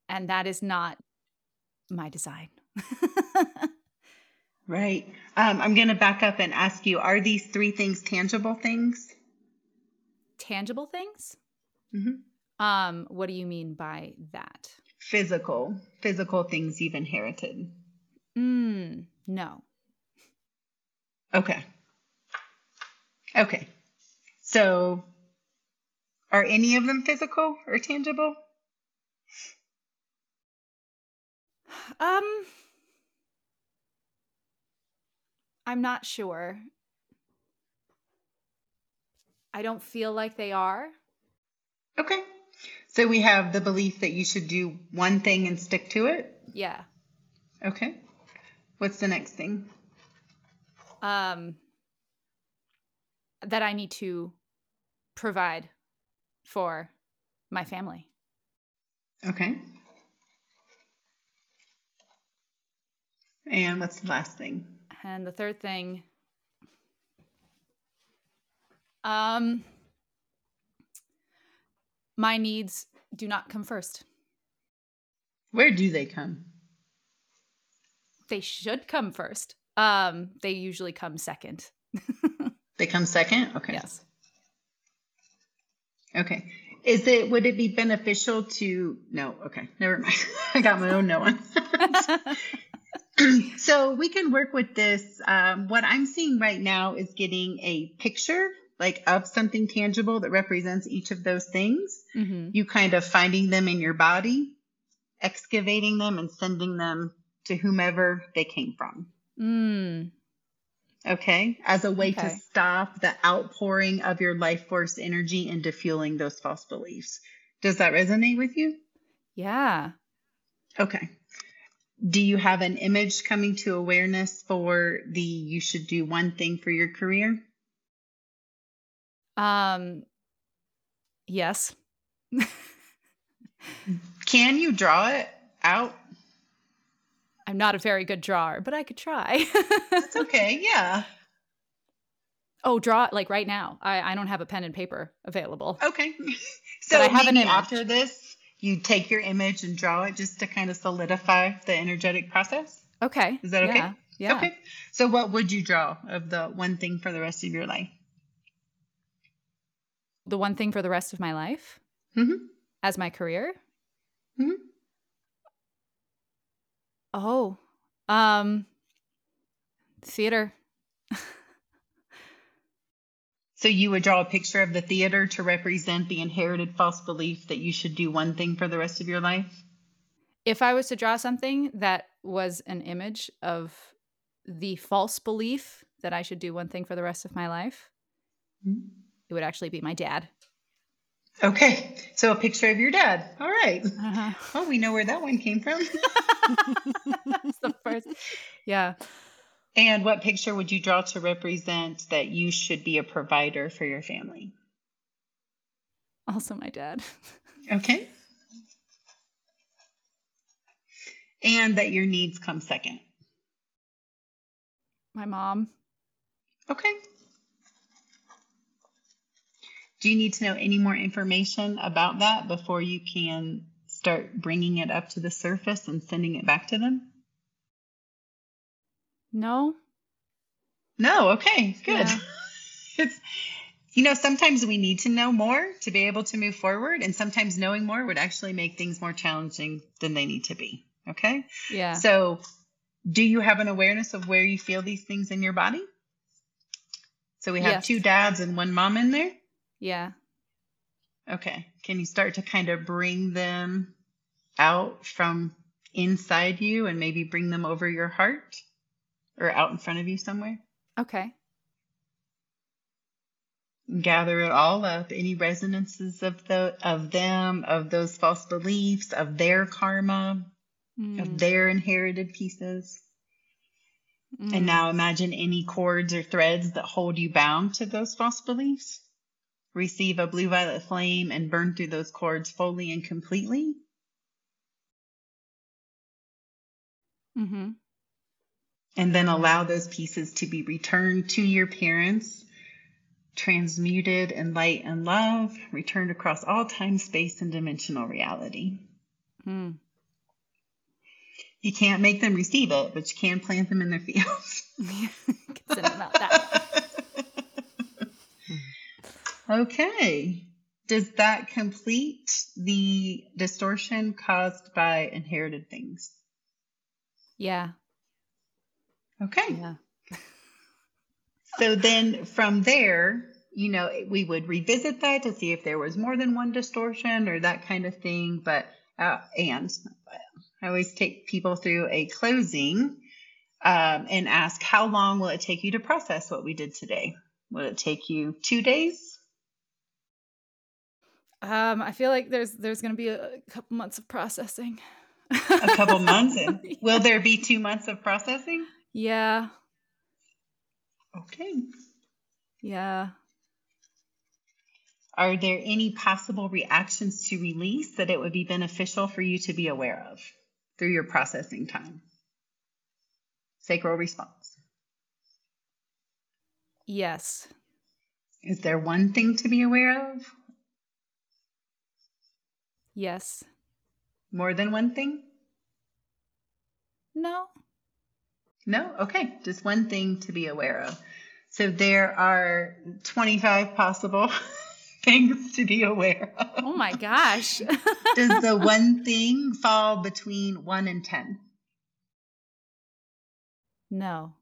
And that is not my design. Right. Um, I'm going to back up and ask you are these three things tangible things? Tangible things? Mhm. Um, what do you mean by that? Physical, physical things you've inherited. Mm, no. Okay. Okay. So Are any of them physical or tangible? Um, I'm not sure. I don't feel like they are. Okay. So we have the belief that you should do one thing and stick to it. Yeah. Okay. What's the next thing? Um, that I need to provide for my family. Okay. And what's the last thing? And the third thing, um, my needs do not come first. Where do they come? They should come first. Um, they usually come second. They come second? Okay. Yes. Okay. Is it would it be beneficial to no, okay, never mind. I got my own no one. so we can work with this. Um, what I'm seeing right now is getting a picture like of something tangible that represents each of those things. hmm You kind of finding them in your body, excavating them, and sending them to whomever they came from. Mm. Okay. As a way to stop the outpouring of your life force energy into fueling those false beliefs. Does that resonate with you? Yeah. Okay. Do you have an image coming to awareness for the you should do one thing for your career? Um. Yes. Can you draw it out? I'm not a very good drawer, but I could try. That's okay. Yeah. oh, draw like right now. I, I don't have a pen and paper available. Okay. So I have an image. after this, you take your image and draw it just to kind of solidify the energetic process. Okay. Is that okay? Yeah. yeah. Okay. So what would you draw of the one thing for the rest of your life? The one thing for the rest of my life Mhm. as my career. Mhm. Oh, um, theater. So you would draw a picture of the theater to represent the inherited false belief that you should do one thing for the rest of your life? If I was to draw something that was an image of the false belief that I should do one thing for the rest of my life, Mhm. it would actually be my dad. Okay. So a picture of your dad. All right. Uh-huh. Oh, we know where that one came from. That's the first. Yeah. and what picture would you draw to represent that you should be a provider for your family? Also, my dad. Okay. And that your needs come second. My mom. Okay. Do you need to know any more information about that before you can start bringing it up to the surface and sending it back to them? No. No, okay, good. Yeah. it's you know, sometimes we need to know more to be able to move forward, and sometimes knowing more would actually make things more challenging than they need to be. Okay? Yeah. So, do you have an awareness of where you feel these things in your body? So, we have Yes. two dads and one mom in there. Yeah. Okay. Can you start to kind of bring them out from inside you and maybe bring them over your heart or out in front of you somewhere? Okay. gather it all up any resonances of the of them of those false beliefs of their karma Mm, of their inherited pieces mm. and now imagine any cords or threads that hold you bound to those false beliefs receive a blue violet flame and burn through those cords fully and completely Mhm. and then allow those pieces to be returned to your parents transmuted in light and love returned across all time space and dimensional reality Mm. You can't make them receive it, but you can plant them in their fields. Consider about that. Okay. Does that complete the distortion caused by inherited things? Yeah. Okay. Yeah. So then from there, you know, we would revisit that to see if there was more than one distortion or that kind of thing. But, uh, and I always take people through a closing um, and ask, how long will it take you to process what we did today? Will it take you two days? Um, I feel like there's there's going to be a couple months of processing. a couple months. And will there be two months of processing? Yeah. Okay. Yeah. Are there any possible reactions to release that it would be beneficial for you to be aware of through your processing time? Sacral response. Yes. Is there one thing to be aware of? Yes. More than one thing? No. No? Okay. Just one thing to be aware of. So there are 25 possible things to be aware of. Oh my gosh. Does the one thing fall between 1 and 10? No.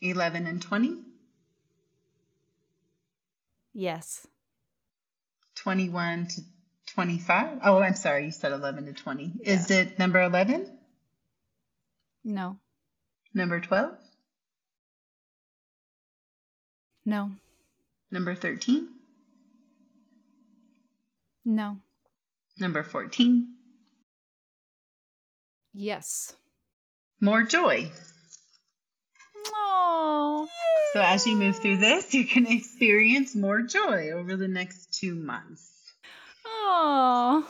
11 and 20? Yes. 21 to 25? Oh, I'm sorry. You said 11 to 20. Is it number 11? No. Number 12? No. Number 13? No. Number 14? Yes. More joy. Oh. So as you move through this, you can experience more joy over the next two months. Oh.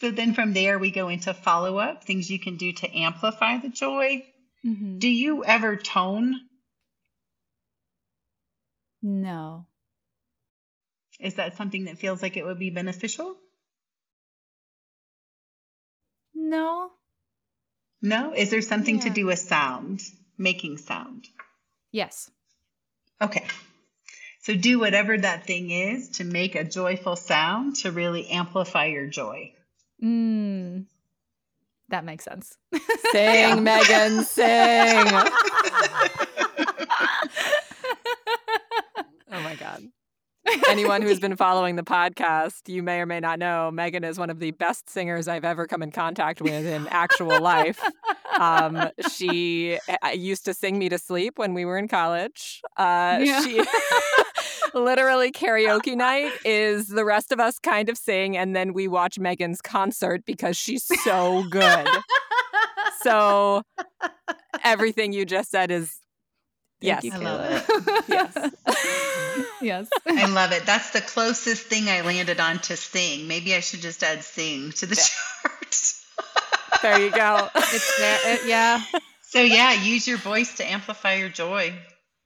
So then from there, we go into follow up things you can do to amplify the joy. Mm-hmm. Do you ever tone? No. Is that something that feels like it would be beneficial? No. No? Is there something to do with sound, making sound? Yes. Okay. So do whatever that thing is to make a joyful sound to really amplify your joy. Mm. That makes sense. Sing, Megan, sing. Oh my God. Anyone who's been following the podcast, you may or may not know, Megan is one of the best singers I've ever come in contact with in actual life. Um, she uh, used to sing me to sleep when we were in college. Uh, Yeah. She literally karaoke night is the rest of us kind of sing, and then we watch Megan's concert because she's so good. so everything you just said is yes. You, I love Kayla. Yes. yes. I love it. That's the closest thing I landed on to sing. Maybe I should just add sing to the chart. There you go. It's it- yeah. so yeah, use your voice to amplify your joy.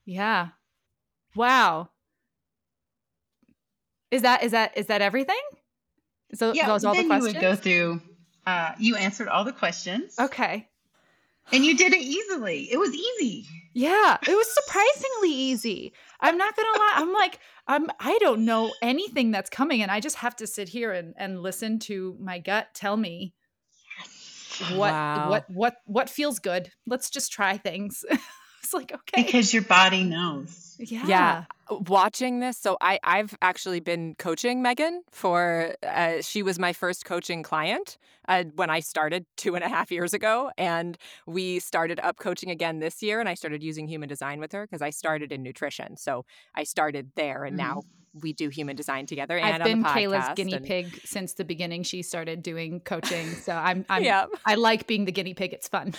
Yeah. Wow. Is that is that is that everything? So Yeah, those all the then you questions. would go through. Uh, you answered all the questions, okay. And you did it easily. It was easy. Yeah, it was surprisingly easy. I'm not gonna lie. I'm like, I'm I don't know anything that's coming, and I just have to sit here and, and listen to my gut tell me what Wow. what what what feels good. Let's just try things. it's like okay, Because your body knows. yeah, Yeah. Watching this so i i've actually been coaching megan for uh, she was my first coaching client uh, when i started two and a half years ago and we started up coaching again this year and i started using human design with her because i started in nutrition so i started there and Mhm. now we do human design together and I've been Kayla's guinea and- pig since the beginning. She started doing coaching, so I'm I'm yeah I like being the guinea pig. It's fun.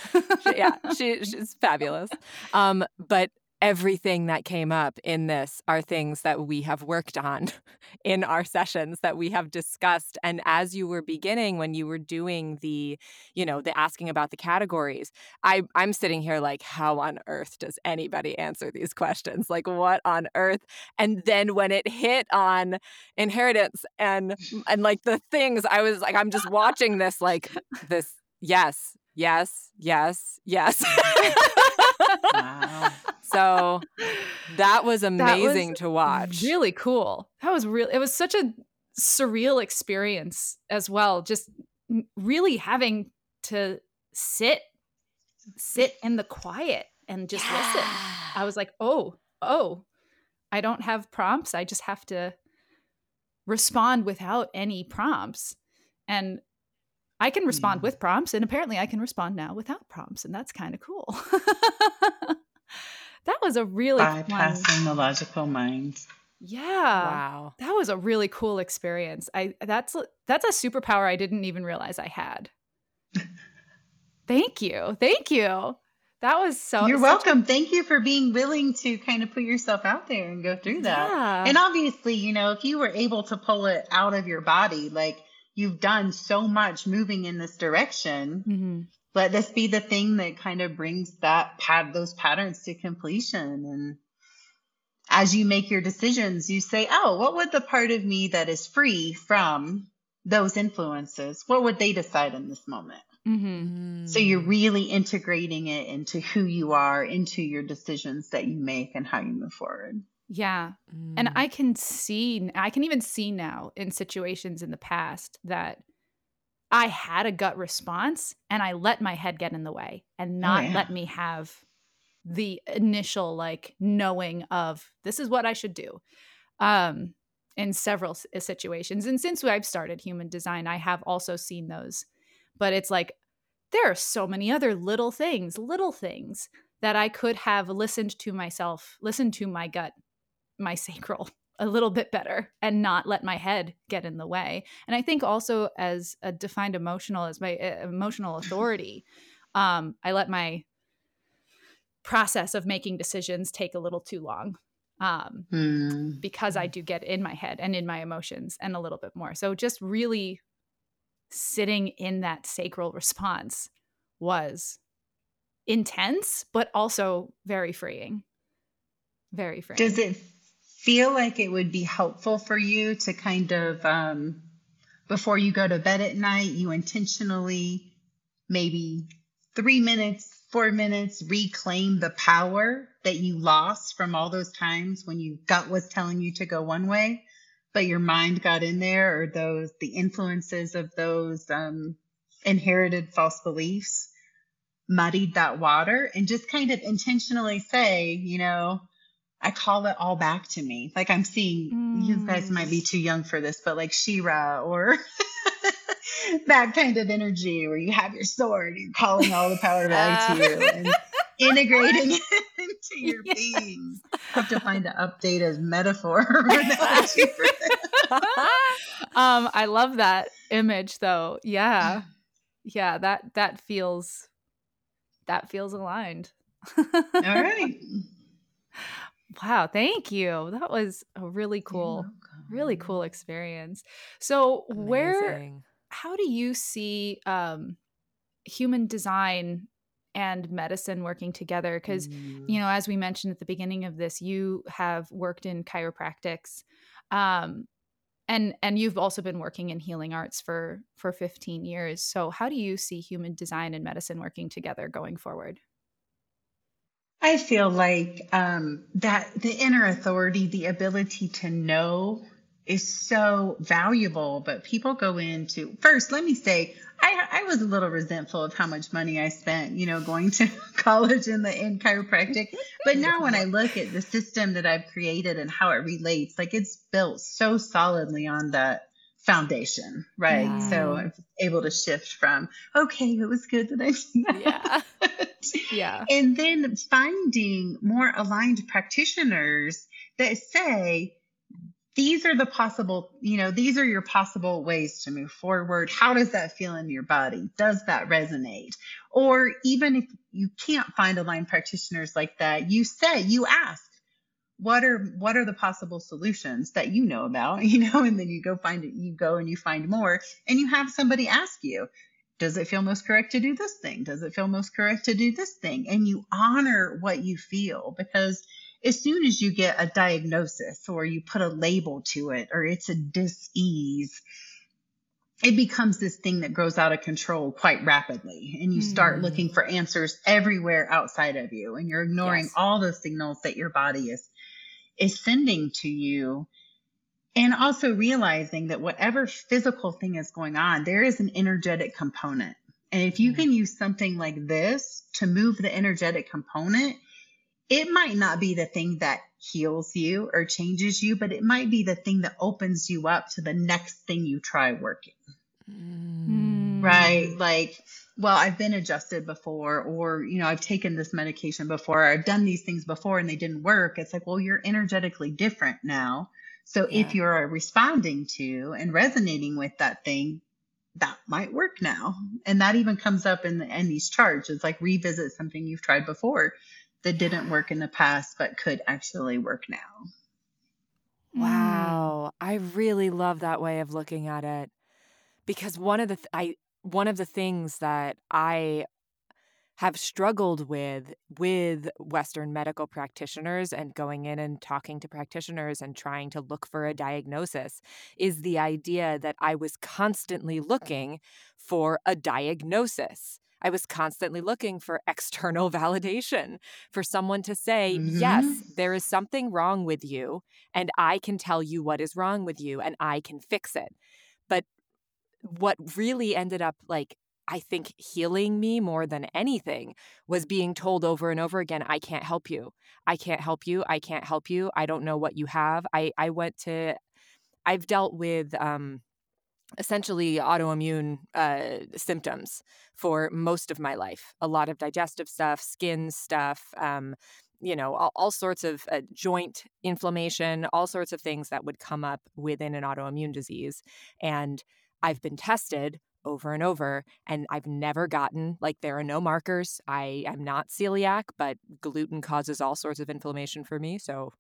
Yeah, she, she's fabulous. Um, but everything that came up in this are things that we have worked on in our sessions that we have discussed. And as you were beginning, when you were doing the, you know, the asking about the categories, I, I'm sitting here like, how on earth does anybody answer these questions? Like, what on earth? And then when it hit on inheritance and and like the things, I was like, I'm just watching this like this. Yes, yes, yes, yes. Wow. so that was was amazing to watch. Really cool. That was real. It was such a surreal experience as well. Just really having to sit, sit in the quiet and just listen. I was like, oh, oh, I don't have prompts. I just have to respond without any prompts. And I can respond Mm. with prompts, and apparently I can respond now without prompts, and that's kind of cool. that was a really fun, Bypassing the logical mind. yeah. Wow. That was a really cool experience. I that's that's a superpower I didn't even realize I had. Thank you. Thank you. That was so You're such- welcome. Thank you for being willing to kind of put yourself out there and go through that. Yeah. And obviously, you know, if you were able to pull it out of your body, like you've done so much moving in this direction, Mhm. Let this be the thing that kind of brings that pat those patterns to completion. And as you make your decisions, you say, oh, what would the part of me that is free from those influences, what would they decide in this moment? Mhm. So you're really integrating it into who you are, into your decisions that you make and how you move forward. Yeah. Mm. And I can see, I can even see now in situations in the past that I had a gut response and I let my head get in the way and not yeah. let me have the initial like knowing of this is what I should do. Um, in several situations. And since I've started human design, I have also seen those. But it's like there are so many other little things, little things that I could have listened to myself, listened to my gut my sacral a little bit better and not let my head get in the way. And I think also as a defined emotional as my uh, emotional authority, um, I let my process of making decisions take a little too long. Um, Hmm. because I do get in my head and in my emotions and a little bit more. So just really sitting in that sacral response was intense, but also very freeing. Very freeing. Does it feel like it would be helpful for you to kind of, um, before you go to bed at night, you intentionally maybe three minutes, four minutes reclaim the power that you lost from all those times when you gut was telling you to go one way, but your mind got in there, or those the influences of those um, inherited false beliefs muddied that water, and just kind of intentionally say, you know, I call it all back to me. Like I'm seeing you guys Mm. might be too young for this, but like She-Ra or that kind of energy where you have your sword, you're calling all the power back to you and integrating it into your Yes. being. Have to find an updated metaphor for that. um I love that image though. Yeah. Yeah, that that feels that feels aligned. All right. Wow, thank you. That was a really cool really cool experience. So where how do you see um, human design and medicine working together? Because Mm. you know, as we mentioned at the beginning of this, you have worked in chiropractics, um, and and you've also been working in healing arts for for 15 years. So how do you see human design and medicine working together going forward? I feel like um, that the inner authority, the ability to know is so valuable, but people go into first, let me say, I, I was a little resentful of how much money I spent, you know, going to college in the in chiropractic. But now when I look at the system that I've created and how it relates, like it's built so solidly on that foundation, right? So I'm able to shift from, okay, it was good that I did that. Yeah. And then finding more aligned practitioners that say, these are the possible, you know, these are your possible ways to move forward. How does that feel in your body? Does that resonate? Or even if you can't find aligned practitioners like that, you say, you ask, what are what are the possible solutions that you know about you know and then you go find it you go and you find more and you have somebody ask you does it feel most correct to do this thing does it feel most correct to do this thing and you honor what you feel because as soon as you get a diagnosis or you put a label to it or it's a dis-ease it becomes this thing that grows out of control quite rapidly and you start Mm. looking for answers everywhere outside of you and you're ignoring Yes. all the signals that your body is is sending to you and also realizing that whatever physical thing is going on there is an energetic component and if you Mhm. can use something like this to move the energetic component it might not be the thing that heals you or changes you, but it might be the thing that opens you up to the next thing you try working. Mm. Right? Like, well, I've been adjusted before, or, you know, I've taken this medication before, I've done these things before and they didn't work. It's like, well, you're energetically different now. So yeah. if you're responding to and resonating with that thing, that might work now. And that even comes up in, the, in these charts. It's like revisit something you've tried before that didn't work in the past, but could actually work now. Mm. Wow. I really love that way of looking at it because one of the th- I one of the things that I have struggled with with western medical practitioners and going in and talking to practitioners and trying to look for a diagnosis is the idea that I was constantly looking for a diagnosis. I was constantly looking for external validation for someone to say, mm-hmm. yes, there is something wrong with you, and I can tell you what is wrong with you, and I can fix it. What really ended up like I think healing me more than anything was being told over and over again, I can't help you. I can't help you. I can't help you. I don't know what you have. I, I went to, I've dealt with um, essentially autoimmune uh, symptoms for most of my life a lot of digestive stuff, skin stuff. Um, you know, all, all sorts of uh, joint inflammation, all sorts of things that would come up within an autoimmune disease. And I've been tested over and over and I've never gotten like there are no markers. I am not celiac, but gluten causes all sorts of inflammation for me. So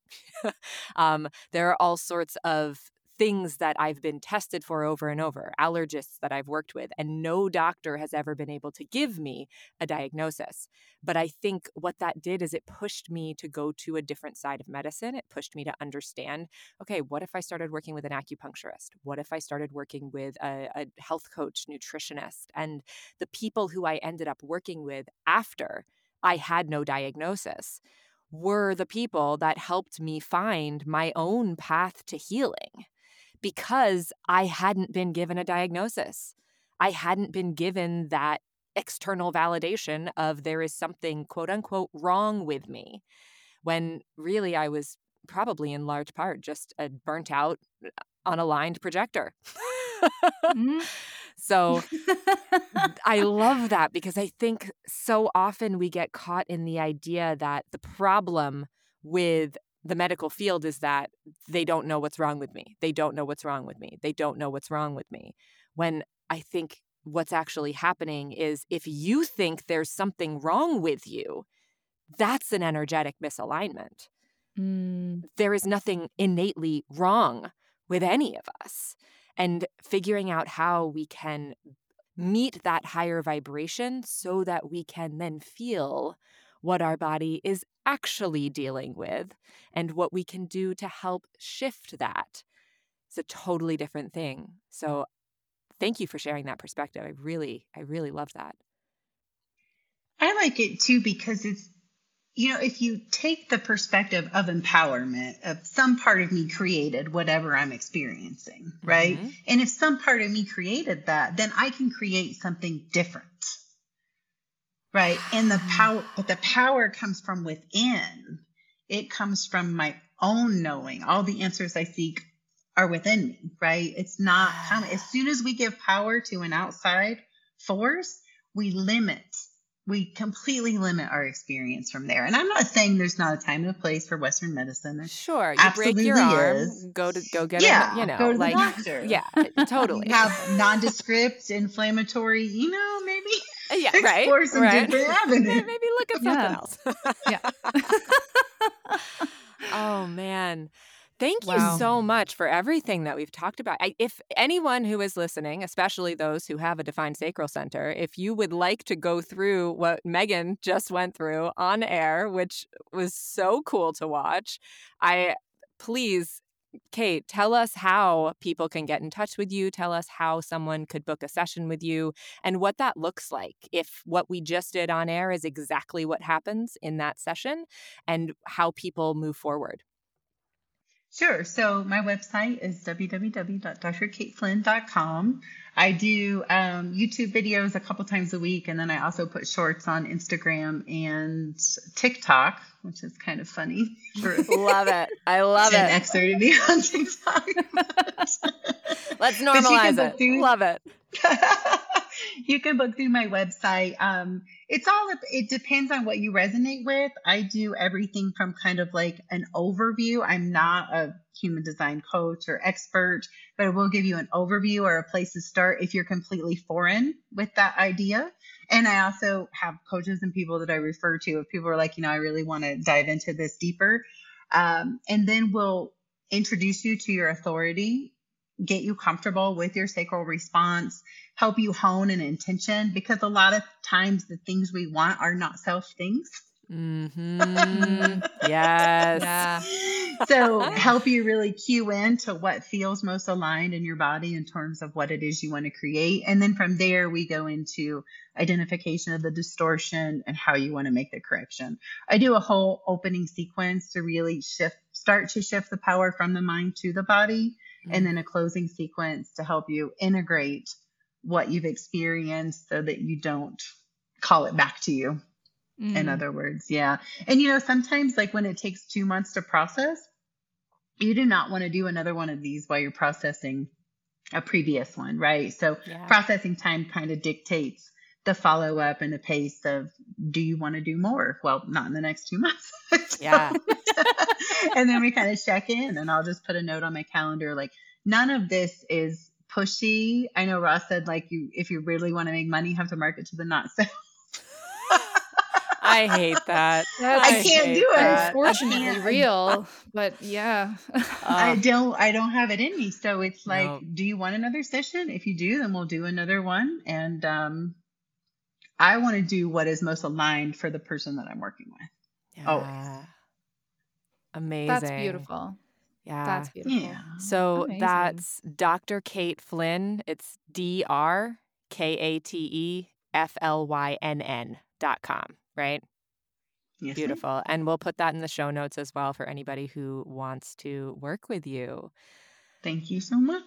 um, there are all sorts of things that I've been tested for over and over, allergists that I've worked with, and no doctor has ever been able to give me a diagnosis. But I think what that did is it pushed me to go to a different side of medicine. It pushed me to understand okay, what if I started working with an acupuncturist? What if I started working with a, a health coach, nutritionist? And the people who I ended up working with after I had no diagnosis were the people that helped me find my own path to healing because I hadn't been given a diagnosis. I hadn't been given that external validation of there is something quote unquote wrong with me when really I was probably in large part just a burnt out, uh, unaligned projector. mm-hmm. So I love that because I think so often we get caught in the idea that the problem with the medical field is that they don't know what's wrong with me. They don't know what's wrong with me. They don't know what's wrong with me. When I think what's actually happening is if you think there's something wrong with you, that's an energetic misalignment. Mm. There is nothing innately wrong with any of us. And figuring out how we can meet that higher vibration so that we can then feel what our body is actually dealing with and what we can do to help shift that. It's a totally different thing. So thank you for sharing that perspective. I really, I really love that. I like it too because it's, you know, if you take the perspective of empowerment, of some part of me created whatever I'm experiencing, right? Mm-hmm. And if some part of me created that, then I can create something different right and the mm-hmm. power but the power comes from within it comes from my own knowing all the answers i seek are within me right it's not coming as soon as we give power to an outside force we limit we completely limit our experience from there. And I'm not saying there's not a time and a place for Western medicine. There sure, you break your arm, is. go to go get yeah, a, you know, go to like, the doctor. Yeah, totally. Have nondescript, inflammatory, you know, maybe uh, yeah, right. Explore some right. different avenues. Maybe look at something yeah. else. yeah. oh man. Thank you wow. so much for everything that we've talked about. I, if anyone who is listening, especially those who have a defined sacral center, if you would like to go through what Megan just went through on air, which was so cool to watch, I please Kate, tell us how people can get in touch with you. Tell us how someone could book a session with you and what that looks like. If what we just did on air is exactly what happens in that session and how people move forward. Sure. So my website is www.drkateflynn.com. I do um, YouTube videos a couple times a week, and then I also put shorts on Instagram and TikTok, which is kind of funny. love it. I love Gen it. Xer to be on TikTok. Let's normalize it. through- Love it. you can book through my website. Um, it's all it depends on what you resonate with. I do everything from kind of like an overview. I'm not a human design coach or expert, but I will give you an overview or a place to start if you're completely foreign with that idea. And I also have coaches and people that I refer to if people are like, you know, I really want to dive into this deeper. Um, and then we'll introduce you to your authority get you comfortable with your sacral response, help you hone an intention because a lot of times the things we want are not self things. Mm-hmm. yes. So help you really cue in to what feels most aligned in your body in terms of what it is you want to create. And then from there, we go into identification of the distortion and how you want to make the correction. I do a whole opening sequence to really shift, start to shift the power from the mind to the body and then a closing sequence to help you integrate what you've experienced so that you don't call it back to you. Mm. In other words, yeah. And you know, sometimes like when it takes two months to process, you do not want to do another one of these while you're processing a previous one, right? So yeah. processing time kind of dictates the follow up and the pace of do you want to do more? Well, not in the next two months. yeah. and then we kind of check in and I'll just put a note on my calendar like none of this is pushy. I know Ross said like you if you really want to make money, you have to market to the not self. I hate that. That's, I, can't do it. Unfortunately, real, but yeah. Uh, I don't. I don't have it in me. So it's like, no. do you want another session? If you do, then we'll do another one. And um, I want to do what is most aligned for the person that I'm working with. Yeah. Always. Amazing. That's beautiful. Yeah. That's beautiful. Yeah. So Amazing. that's Dr. Kate Flynn. It's D R K A T E F L Y N N dot com, right? Yes, Beautiful. Ma'am. And we'll put that in the show notes as well for anybody who wants to work with you. Thank you so much.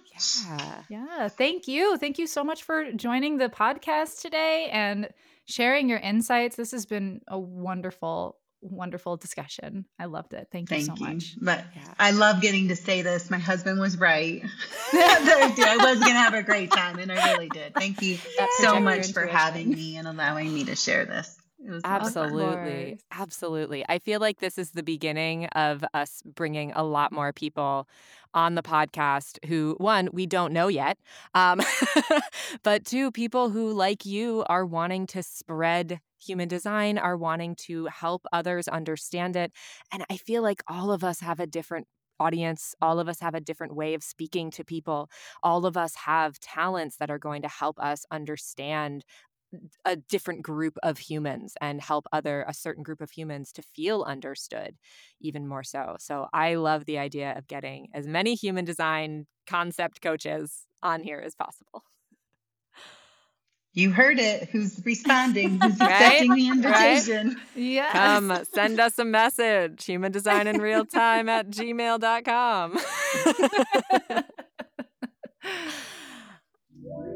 Yeah. Yeah. Thank you. Thank you so much for joining the podcast today and sharing your insights. This has been a wonderful, wonderful discussion. I loved it. Thank you Thank so you. much. But yeah. I love getting to say this. My husband was right. I was going to have a great time, and I really did. Thank you so much for having me and allowing me to share this. Absolutely. Absolutely. I feel like this is the beginning of us bringing a lot more people on the podcast who, one, we don't know yet, um, but two, people who, like you, are wanting to spread human design, are wanting to help others understand it. And I feel like all of us have a different audience. All of us have a different way of speaking to people. All of us have talents that are going to help us understand a different group of humans and help other a certain group of humans to feel understood even more so. So i love the idea of getting as many human design concept coaches on here as possible. You heard it. Who's responding? Who's accepting the invitation? Right? yes. come send us a message human design in real time at gmail.com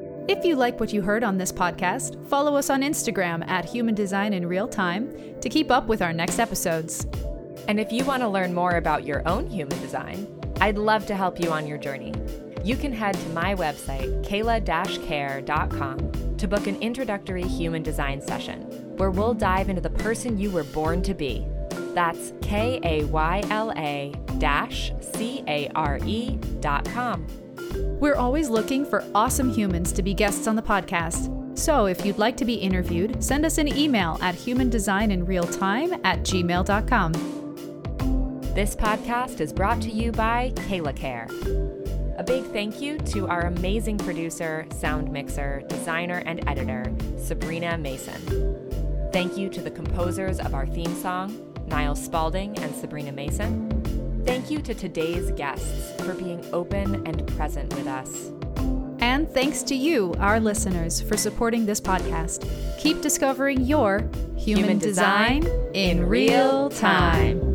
If you like what you heard on this podcast, follow us on Instagram at Human Design in Real Time to keep up with our next episodes. And if you want to learn more about your own human design, I'd love to help you on your journey. You can head to my website, kaylacare.com, to book an introductory human design session where we'll dive into the person you were born to be. That's K A Y L A C A R E dot com. We're always looking for awesome humans to be guests on the podcast. So if you'd like to be interviewed, send us an email at humandesigninrealtime at gmail.com. This podcast is brought to you by KaylaCare. A big thank you to our amazing producer, sound mixer, designer, and editor, Sabrina Mason. Thank you to the composers of our theme song, Niall Spalding and Sabrina Mason. Thank you to today's guests for being open and present with us. And thanks to you, our listeners, for supporting this podcast. Keep discovering your human, human design, design in real time.